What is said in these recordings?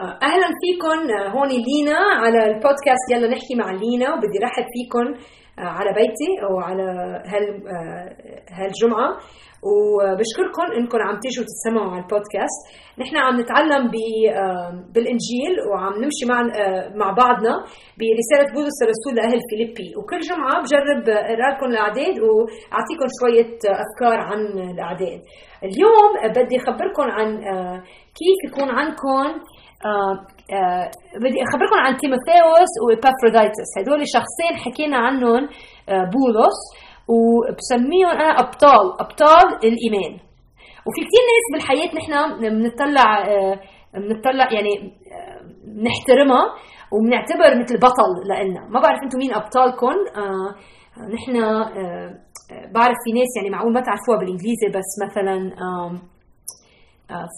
أهلا فيكم هون لينا على البودكاست. يلا نحكي مع لينا وبدي رحب فيكم على بيتي أو على هال هالجمعة. وبشكركم إنكم عم تيجوا تسمعوا على البودكاست. نحن عم نتعلم بالإنجيل وعم نمشي مع مع بعضنا برسالة بولس الرسول لأهل فيليبي. وكل جمعة بجرب اقرا لكم الاعداد وأعطيكم شوية أفكار عن الأعداد. اليوم بدي أخبركم عن كيف يكون عندكم آه آه بدي أخبركم عن تيموثاوس وابافروديتس هدول شخصين حكينا عنهم آه بولس وبسميهم أنا أبطال أبطال الإيمان. وفي كثير ناس بالحياة نحن بنطلع بنطلع يعني بنحترمها وبنعتبر مثل بطل لنا ما بعرف أنتم مين أبطالكم. نحن بعرف في ناس يعني معقول ما تعرفوها بالإنجليزي بس مثلا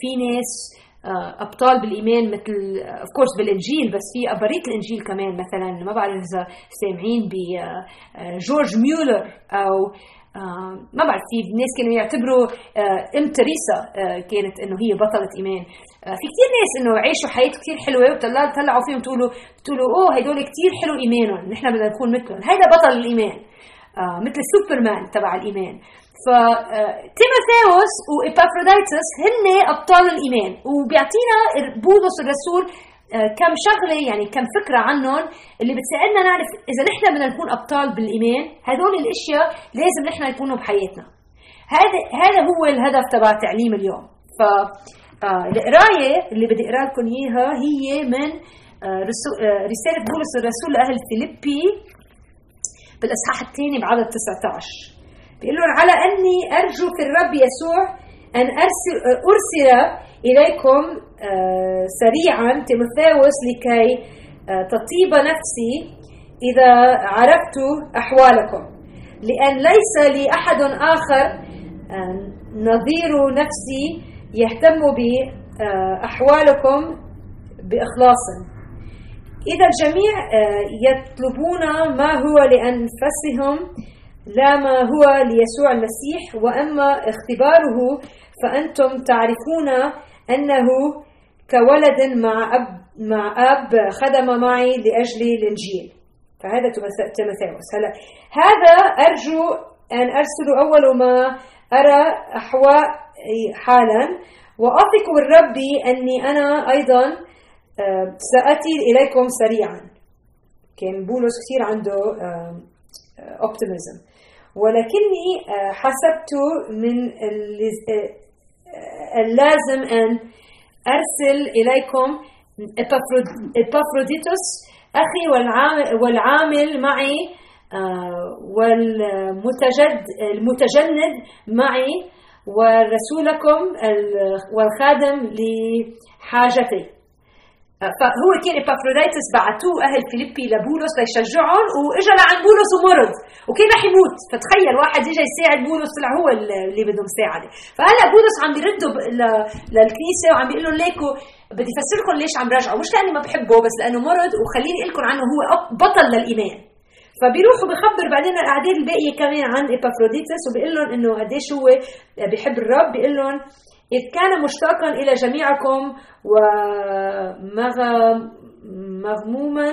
في ناس أبطال بالإيمان مثل of course بالإنجيل بس في بريت الإنجيل كمان مثلا. ما بعرف إذا سامعين بجورج ميولر أو ما بعرف في ناس كانوا يعتبروا أم تريسا كانت إنه هي بطلة إيمان. في كثير ناس إنه عيشوا حياة كثير حلوة وطلعوا فيهم تقولوا تقولوا أوه هدول كثير حلو إيمانهم نحن بدنا نكون مثلهم. هيدا بطل الإيمان. مثل سوبرمان تبع الإيمان. فتيموثاوس وإبافروديتس هن أبطال الإيمان. وبيعطينا بولس الرسول كم شغلة يعني كم فكرة عنهم اللي بتساعدنا نعرف إذا نحن بدنا نكون أبطال بالإيمان. هدول الأشياء لازم نحن يكونوا بحياتنا. هذا هذا هو الهدف تبع تعليم اليوم. ف القراية اللي بدي أقرأ لكم إياها هي من رسالة بولس الرسول لأهل فيليبي بالإصحاح الثاني بعدد 19 بيقول لهم على أني أرجو في الرب يسوع أن ارسل أرسل إليكم سريعا تيموثاوس لكي تطيب نفسي إذا عرفت أحوالكم. لأن ليس لي أحد آخر نظير نفسي يهتم باحوالكم بإخلاص. إذا الجميع يطلبون ما هو لأنفسهم. لا ما هو ليسوع المسيح وأما اختباره فأنتم تعرفون أنه كولد مع أب مع أب خدم معي لأجل الإنجيل. فهذا تيموثاوس هلا هذا أرجو أن أرسل أول ما أرى أحواء حالا وأثق بالرب أني أنا أيضا سأتي إليكم سريعا. كان بولس كثير عنده اوبتيميزم ولكني حسبت من اللازم أن أرسل إليكم إبافروديتوس أخي والعامل, والعامل معي والمتجند المتجند معي ورسولكم والخادم لحاجتي. فهو كان ابافروديتس بعتوه أهل فيليبي لبولس ليشجعهم وإجا لعند بولس ومرض وكان رح يموت. فتخيل واحد اجى يساعد بولس طلع هو اللي بده مساعده فهلا بولس عم بيرده للكنيسة وعم بيقول لهم ليكو بدي افسر لكم ليش عم راجعه مش لأني ما بحبه بس لأنه مرض وخليني أقول لكم عنه هو بطل للإيمان. فبيروحوا بخبر بعدين الاعداد الباقية كمان عن ابافروديتس وبيقول لهم إنه قديش هو بيحب الرب بيقول لهم إذ كان مشتاقا إلى جميعكم ومغموما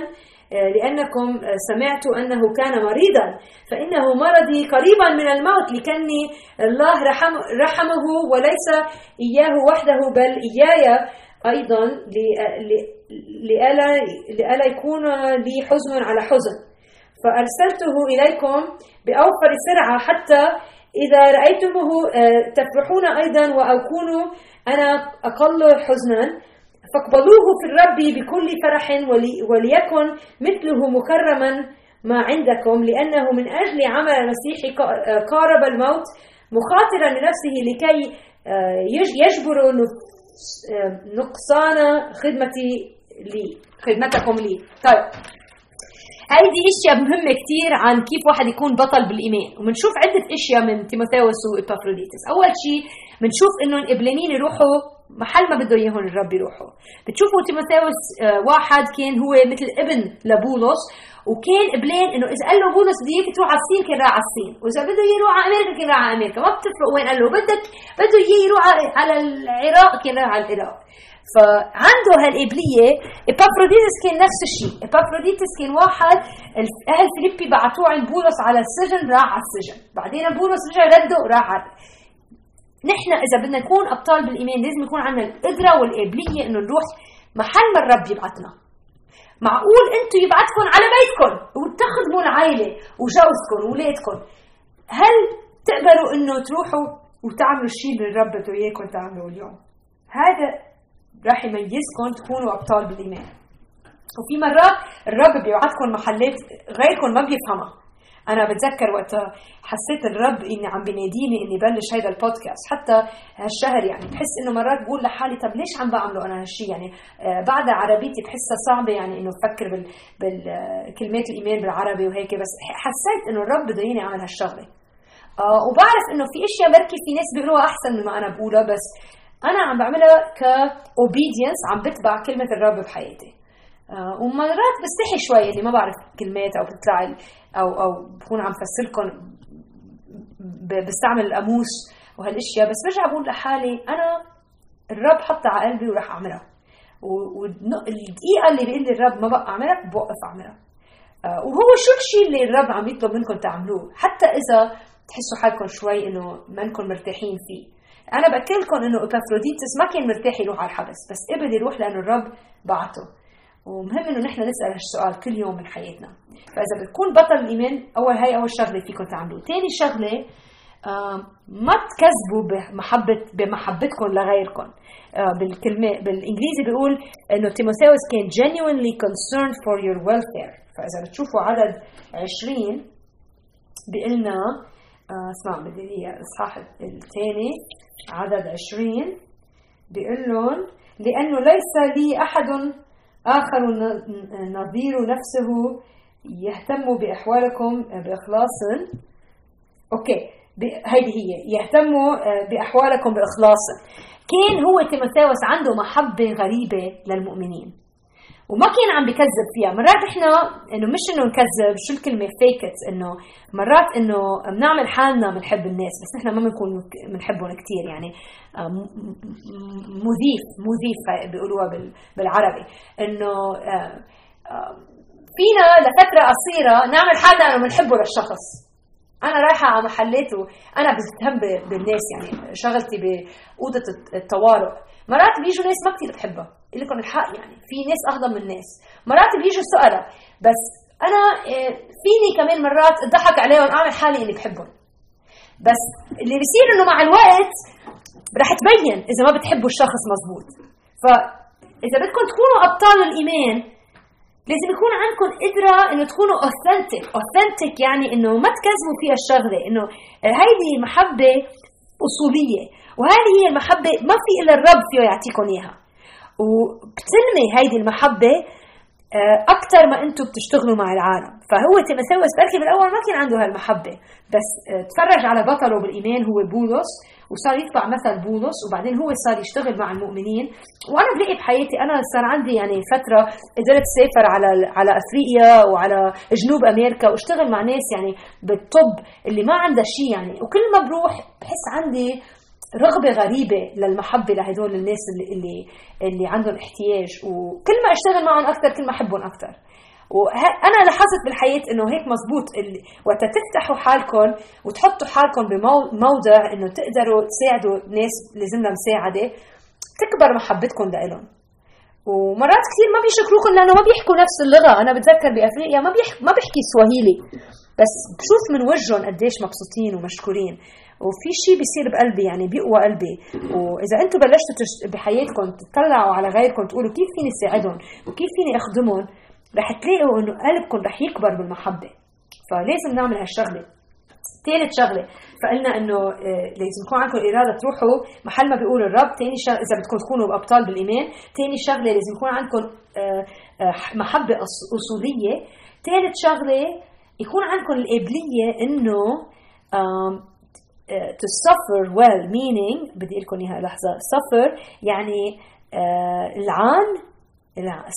لأنكم سمعت أنه كان مريضا. فإنه مرضي قريبا من الموت لكني الله رحم رحمه وليس إياه وحده بل إياي أيضا لألا, لألا يكون لي حزن على حزن. فأرسلته إليكم بأوفر سرعة حتى إذا رأيتموه تفرحون أيضا وأكونوا أنا أقل حزنا. فاقبلوه في الرب بكل فرح وليكن مثله مكرما ما عندكم لأنه من أجل عمل المسيح قارب الموت مخاطرا لنفسه لكي يجبر نقصان خدمتي لي خدمتكم لي. طيب. هيدي أشياء مهمة كتير عن كيف واحد يكون بطل بالإيمان. وبنشوف عدة أشياء من تيموثاوس وابافروديتس أول شيء بنشوف انهم قبلانين يروحوا محل ما بده إياهم الرب يروحوا. بتشوفوا تيموثاوس واحد كان هو مثل ابن لبولس وكان قبلان إنه إذا قال له بولس بده إياك تروح على الصين كان راح على الصين. وإذا بده إياه يروح على أمريكا كان راح على أمريكا. ما بتفرق وين قال له بدك بده إياه يروح على العراق كان راح على العراق. فعنده هالقابلية إبافروديتس كان نفس الشيء. إبافروديتس كان واحد أهل فيليبي بعتوه عند بولس على السجن راح على السجن. بعدين بولس رجع رده وراح على نحن إذا بدنا نكون أبطال بالإيمان لازم يكون عندنا القدرة والقابلية إنه نروح محل ما الرب يبعثنا. معقول أنتم يبعثكم على بيتكم وتخدموا العائله وجوزكم واولادكم هل تقدروا إنه تروحوا وتعملوا الشيء اللي الرب بده إياكم تعملوه اليوم؟ هذا راح يميزكم تكونوا أبطال بالإيمان. وفي مرات الرب بيوعدكم محلات غيركم ما بيفهمها. أنا بتذكر وقت حسيت الرب إني عم بيناديني إني بلش هيدا البودكاست. حتى هالشهر يعني بحس إنه مرات بقول لحالي طب ليش عم بعمله أنا هالشيء يعني آه، بعدها عربيتي بحسها صعبة يعني إنه أفكر بال بالكلمات الايمان بالعربي وهيك بس حسيت إنه الرب بده ياني اعمل هالشغلة. آه وبعرف إنه في إشياء بركي في ناس بيقولوها أحسن مما أنا بقولها بس أنا عم بعملها كاوبيدينس عم بتبع كلمة الرب بحياتي. آه ومرات بستحي شوي اللي ما بعرف كلمات أو بتطلع أو أو بكون عم فسر لكم بستعمل القاموس وهالأشياء. بس برجع بقول لحالي أنا الرب حطها على قلبي وراح أعملها. والدقيقه اللي بيقول لي الرب ما بقى أعملها بوقف أعملها. آه وهو شو الشيء اللي الرب عم يطلب منكم تعملوه؟ حتى إذا تحسوا حالكم شوي إنه ما انكم مرتاحين فيه. أنا باكد لكم إنه ابافروديتس ما كان مرتاح يروح على الحبس بس قبل يروح لأنه الرب بعته. ومهم إنه نحن نسأل هالسؤال كل يوم من حياتنا. فإذا بتكون بطل الإيمان أول هاي أول شغلة فيكم تعملوه ثاني شغلة ما تكذبوا بمحبة بمحبتكم لغيركم. بالكلمة بالإنجليزي بيقول إنه تيموثاوس كان genuinely concerned for your welfare. فإذا بتشوفوا عدد 20 بيقول لنا اسمع بدي الإصحاح الثاني عدد 20 بيقول لهم لأنه ليس لي أحد آخر نظير نفسه يهتم بأحوالكم بإخلاص okay. هيدي هي. يهتموا بأحوالكم بإخلاص كان هو تيموثاوس عنده محبة غريبة للمؤمنين. وما كان عم بكذب فيها. مرات إحنا إنه مش إنه نكذب شو الكلمة؟ fake it إنه مرات إنه بنعمل حالنا بنحب الناس بس نحن ما بنكون بنحبهم كثير يعني. آه، مذيف مذيف بيقولوها بالعربي. إنه آه، آه، فينا لفترة قصيرة نعمل حالنا إنه بنحبه للشخص. أنا رايحة على محلات وأنا بهتم بالناس يعني. شغلتي بأوضة الطوارئ مرات بيجوا ناس ما كثير بحبها لكم الحق يعني في ناس اهضم من الناس. مرات بيجوا سؤالة بس أنا آه، فيني كمان مرات أضحك عليهم أعمل حالي اني بحبهم. بس اللي بيصير إنه مع الوقت رح تبين إذا ما بتحبوا الشخص مزبوط. فاذا بدكم تكونوا أبطال الإيمان لازم يكون عندكم قدرة إنه تكونوا authentic، authentic يعني إنه ما تكذبوا فيها الشغلة، إنه هيدي محبة أصولية، وهذه هي المحبة ما في إلا الرب فيه يعطيكم إياها. وبتنمي هيدي المحبة آه، أكثر ما أنتم بتشتغلوا مع العالم. فهو تيموثاوس بركي بالأول ما كان عنده هالمحبة بس آه، تفرج على بطله بالإيمان هو بولس وصار يتبع مثل بولس وبعدين هو صار يشتغل مع المؤمنين. وأنا بلاقي بحياتي أنا صار عندي يعني فترة قدرت اسافر على على أفريقيا وعلى جنوب أمريكا واشتغل مع ناس يعني بالطب اللي ما عندها شيء يعني. وكل ما بروح بحس عندي رغبة غريبة للمحبة لهدول الناس اللي اللي اللي عندهم احتياج. وكل ما أشتغل معهم أكثر كل ما أحبهم أكثر. وأنا لاحظت بالحياة إنه هيك مزبوط. وقت تفتحوا حالكم وتحطوا حالكم بموضع إنه تقدروا تساعدوا ناس لازم لها مساعدة تكبر محبتكم لإلهم. ومرات كثير ما بيشكروكم لأنه ما بيحكوا نفس اللغة. أنا بتذكر بأفريقيا ما بيحكي ما بيحكي سواهيلي بس بشوف من وجههم قديش مبسوطين ومشكورين. وفي شيء بيصير بقلبي يعني بيقوى قلبي. وإذا أنتم بلشتوا. بحياتكم تطلعوا على غيركم تقولوا كيف فيني ساعدهم وكيف فيني أخدمهم رح تلاقوا إنه قلبكم رح يكبر بالمحبة. فلازم نعمل هالشغلة. ثالث شغلة فقلنا إنه آه، لازم يكون عندكم إرادة تروحوا محل ما بيقول الرب. ثاني شغله إذا بدكم تكونوا ابطال بالإيمان. ثاني شغلة لازم يكون عندكم آه، آه، محبة أصولية. ثالث شغلة يكون عندكم القابليه إنه to suffer well meaning بدي لكم إياها لحظة suffer يعني العان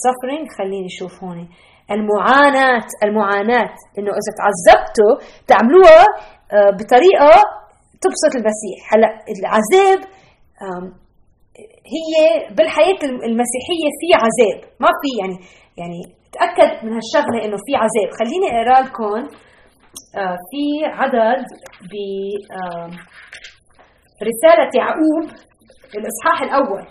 suffering خليني أشوف هون المعاناة المعاناة إنه إذا تعذبتوا تعملوها بطريقة تبسط المسيح. هلأ العذاب هي بالحياة المسيحية في عذاب ما في يعني يعني تاكد من هالشغلة إنه في عذاب. خليني أقرأ لكم آه، في عدد ب رسالة يعقوب الإصحاح الأول.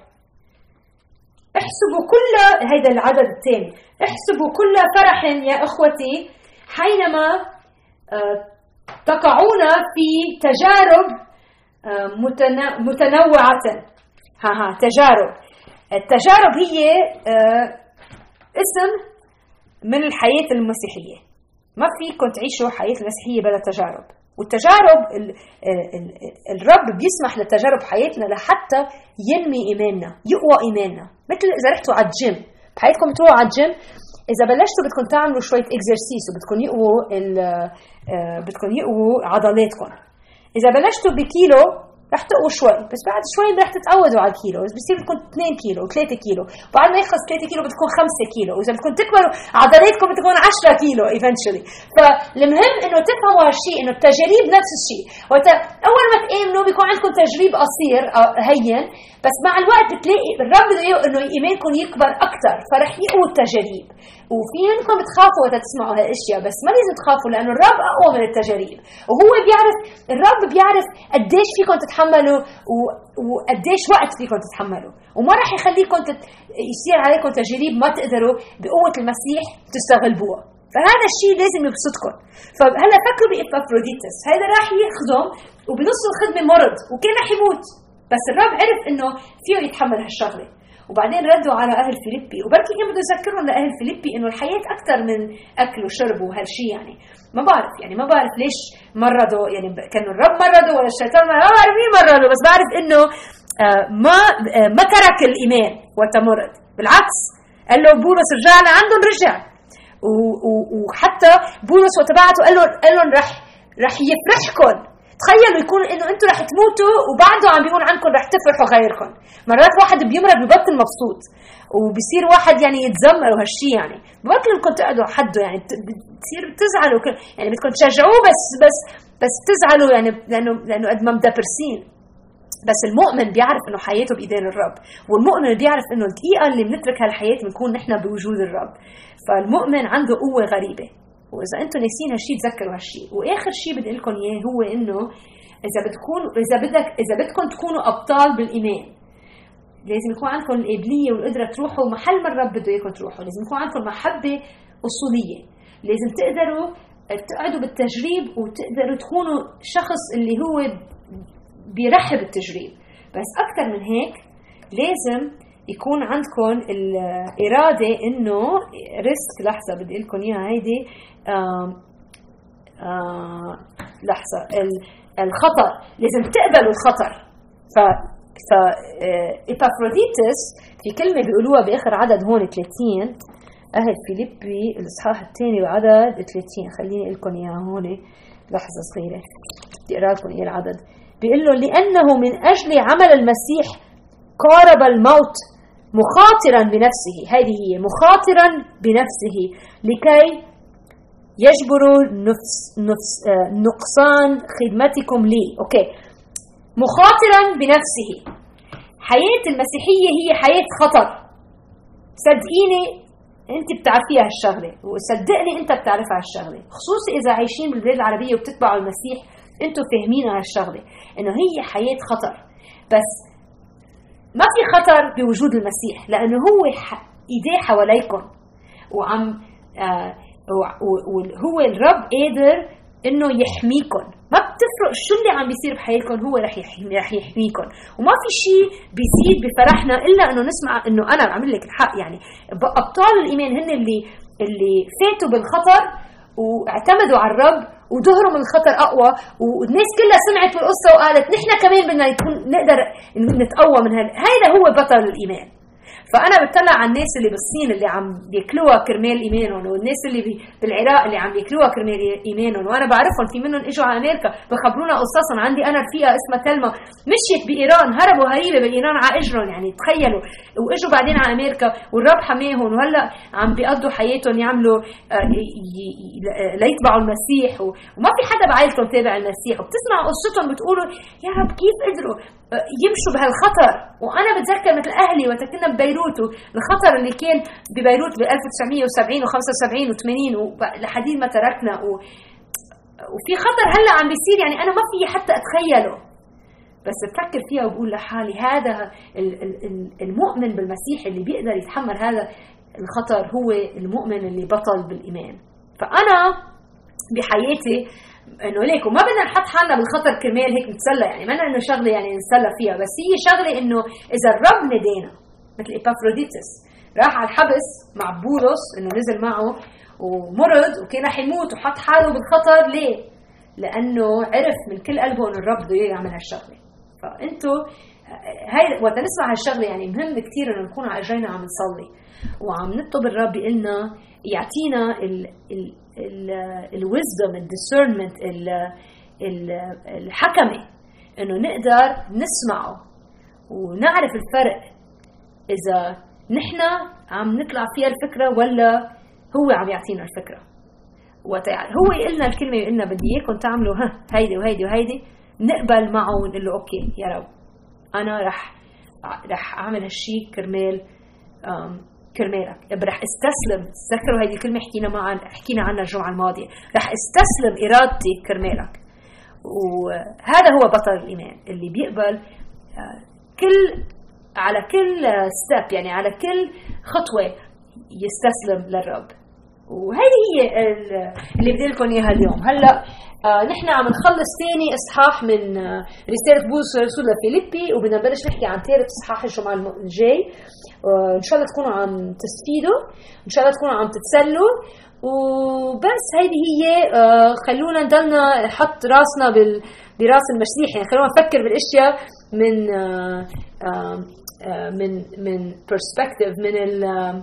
احسبوا كل هذا العدد الثاني. احسبوا كل فرح يا إخوتي حينما آه، تقعون في تجارب آه، متنوعة. ها ها تجارب. التجارب هي قسم من الحياة المسيحية. ما فيكم تعيشوا حياة المسيحية بلا تجارب. والتجارب الرب بيسمح للتجارب حياتنا لحتى ينمي إيماننا يقوى إيماننا. مثل إذا رحتوا على الجيم. بحياتكم تروحوا على الجيم. إذا بلشتوا بدكم تعملوا شوية exercise وبدكم يقووا آه، بدكم يقووا عضلاتكم. إذا بلشتوا بكيلو رح تقووا شوي بس بعد شوي رح تتعودوا على الكيلو بس بصير بدكم 2 كيلو 3 كيلو بعد ما يخلص 3 كيلو بدكم 5 كيلو وإذا بدكم تكبروا عضلاتكم بدكم 10 كيلو ايفنشولي فالمهم إنه تفهموا هالشيء إنه التجارب نفس الشيء وقت أول ما تامنوا بيكون عندكم تجريب قصير آه، هين بس مع الوقت بتلاقي الرب بده إنه إيمانكم يكبر أكثر فرح يقوى التجارب وفي منكم بتخافوا وقت تسمعوا هالأشياء بس ما لازم تخافوا لأنه الرب أقوى من التجارب. وهو بيعرف الرب بيعرف قديش فيكم تتحملوا وقديش وقت فيكم تتحملوا. وما راح يخليكم تت... يصير عليكم تجارب ما تقدروا بقوة المسيح تستغلبوها. فهذا الشيء لازم يبسطكم. فهلا فكروا بإبافروديتس هذا راح يخدم وبنص الخدمة مرض وكان رح يموت. بس الرب عرف إنه فيه يتحمل هالشغلة. وبعدين ردوا على أهل فيليبي. وبركي كان بده يذكرهم لأهل فيليبي إنه الحياة أكثر من أكل وشرب وهالشيء يعني. ما بعرف يعني ما بعرف ليش مرضوا. يعني كانوا الرب مرضوا ولا الشيطان ما بعرف مين مرضوا؟ بس بعرف إنه آه، ما آه، ما ترك الإيمان وقت مرض. بالعكس قال له بولس رجع. لعندهم رجع وحتى بولس وقت بعته قال لهم قال لهم رح رح يفرحكم تخيلوا يكون إنه أنتم رح تموتوا وبعده عم بيقول عنكم رح تفرحوا غيركم. مرات واحد بيمرض ببطل مبسوط وبصير واحد يعني يتذمر وهالشيء يعني. ببطل انكم تقعدوا حده يعني بتصير بتزعلوا يعني بدكم تشجعوه بس بس بس تزعلوا يعني لأنه لأنه قد ما مدبرسين. بس المؤمن بيعرف إنه حياته بإيدين الرب والمؤمن بيعرف إنه الدقيقة اللي بنترك هالحياة بنكون نحن بوجود الرب. فالمؤمن عنده قوة غريبة. وإذا أنتم ناسين هالشيء تذكروا هالشيء وآخر شيء بدي لكم إياه هو إنه إذا بتكون إذا بدك إذا بدكم تكونوا أبطال بالإيمان لازم يكون عندكم القابلية والقدرة تروحوا محل ما الرب بده إياكم تروحوا. لازم يكون عندكم محبة أصولية. لازم تقدروا تقعدوا بالتجريب وتقدروا تكونوا شخص اللي هو بيرحب التجريب بس أكثر من هيك لازم يكون عندكم الإرادة إنه risk لحظة بدي لكم إياها هيدي لحظة الخطر لازم تقبلوا الخطر ف ف إبافروديتس في كلمة بيقولوها بآخر عدد هون 30 أهل فيليبي الإصحاح الثاني وعدد 30 خليني لكم إياها هون لحظة صغيرة. بدي أقرأ لكم إياه العدد. بيقول له لأنه من أجل عمل المسيح قارب الموت. مخاطرا بنفسه. هذه هي مخاطرا بنفسه لكي يجبر نفس نفس آه، نقصان خدمتكم لي. أوكي. مخاطرا بنفسه. حياة المسيحية هي حياة خطر. صدقيني أنت بتعرفيها هالشغلة. وصدقني أنت بتعرفها هالشغلة. خصوصي إذا عايشين بالبلاد العربية وبتتبعوا المسيح أنتم فاهمين هالشغلة. إنه هي حياة خطر. بس ما في خطر بوجود المسيح لأنه هو إيديه حواليكم. وعم آه وهو الرب قادر إنه يحميكم. ما بتفرق شو اللي عم بيصير بحياتكم هو رح يحمي رح يحميكم. وما في شيء بيزيد بفرحنا إلا إنه نسمع إنه أنا بعمل لك الحق. يعني أبطال الإيمان هن اللي اللي فاتوا بالخطر واعتمدوا على الرب وظهروا من الخطر أقوى. والناس كلها سمعت بالقصة وقالت نحن كمان بدنا يكون نقدر نتقوى من هذا. هذا هو بطل الإيمان. فأنا بطلع على الناس اللي بالصين اللي عم بياكلوها كرمال إيمانهم والناس اللي بالعراق اللي عم بياكلوها كرمال إيمانهم. وأنا بعرفهم في منهم إجوا على أمريكا بخبرونا قصصهم. عندي أنا رفيقة اسمها تلما مشيت بإيران هربوا هريبه بايران على إجرهم يعني تخيلوا. وإجوا بعدين على أمريكا والرب حماهم. وهلأ عم بيقضوا حياتهم يعملوا آه، ليتبعوا المسيح. وما في حدا بعائلتهم تابع المسيح. وبتسمع قصتهم بتقولوا يا رب كيف قدروا؟ يمشوا بهالخطر. وأنا بتذكر مثل أهلي وقت كنا ببيروت الخطر اللي كان ببيروت ب 1970 و75 و80 لحديد ما تركنا. و وفي خطر هلأ عم بيصير يعني أنا ما في حتى أتخيله. بس بفكر فيها وبقول لحالي هذا المؤمن بالمسيح اللي بيقدر يتحمل هذا الخطر هو المؤمن اللي بطل بالإيمان. فأنا بحياتي انه ليك وما بدنا نحط حالنا بالخطر كرمال هيك نتسلى يعني ما إنه شغلة يعني نتسلى فيها بس هي شغلة إنه إذا الرب ندينا مثل إبافروديتس راح على الحبس مع بولس إنه نزل معه ومرض وكان رح يموت وحط حاله بالخطر ليه؟ لأنه عرف من كل قلبه إنه الرب بده يعمل هالشغلة فأنتو هاي وقت نسمع هالشغلة يعني مهم كثير إنه نكون على إجرينا عم نصلي وعم نطلب الرب لنا يعطينا ال wisdom ال discernment الحكمة. إنه نقدر نسمعه ونعرف الفرق إذا نحن عم نطلع فيها الفكرة ولا هو عم يعطينا الفكرة. وقت هو يقول لنا الكلمة يقول لنا بدي إياكم تعملوا ها هيدي وهيدي وهيدي نقبل معه ونقول له okay يا رب أنا رح رح أعمل هالشيء كرمال كرمالك رح استسلم. تذكروا هذه الكلمة حكينا معا حكينا عنها الجمعة الماضية. رح استسلم إرادتي كرمالك وهذا هو بطل الإيمان اللي بيقبل آه، كل على كل step يعني على كل خطوة يستسلم للرب. وهذه هي اللي بدي لكم إياها اليوم. هلأ آه نحن عم نخلص ثاني إصحاح من آه رسالة بولس الرسول لفيليبي وبدنا نبلش نحكي عن ثالث إصحاح الجمعه الجاي. آه إن شاء الله تكونوا عم تستفيدوا إن شاء الله تكونوا عم تتسلوا. وبس هيدي هي آه خلونا نضلنا نحط راسنا بال براس المسيح. يعني خلونا نفكر بالأشياء من آه آه, آه، من من برسبكتيف من آه،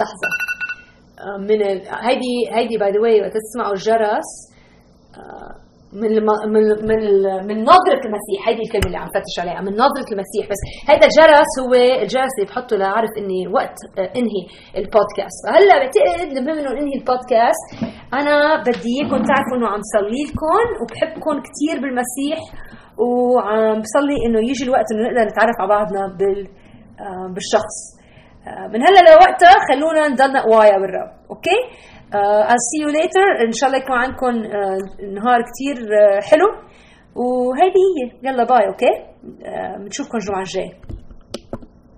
لحظة. من هيدي هيدي by the way وقت تسمعوا الجرس من من من من نظرة المسيح هيدي الكلمة اللي عم فتش عليها من نظرة المسيح. بس هذا الجرس هو الجرس اللي بحطه لأعرف إني وقت إنهي البودكاست. فهلأ بعتقد المهم إنه إنهي البودكاست أنا بدي إياكم تعرفوا إنه عم صلي لكم وبحبكم كثير بالمسيح وعم بصلي إنه يجي الوقت إنه نقدر نتعرف على بعضنا بال بالشخص. من هلا لوقتها خلونا نضلنا قوايا بالرب okay؟ uh, I'll see you later. إن شاء الله يكون عندكم uh, نهار كثير uh, حلو. وهيدي هي. يلا bye okay؟ بنشوفكم الجمعة الجاية.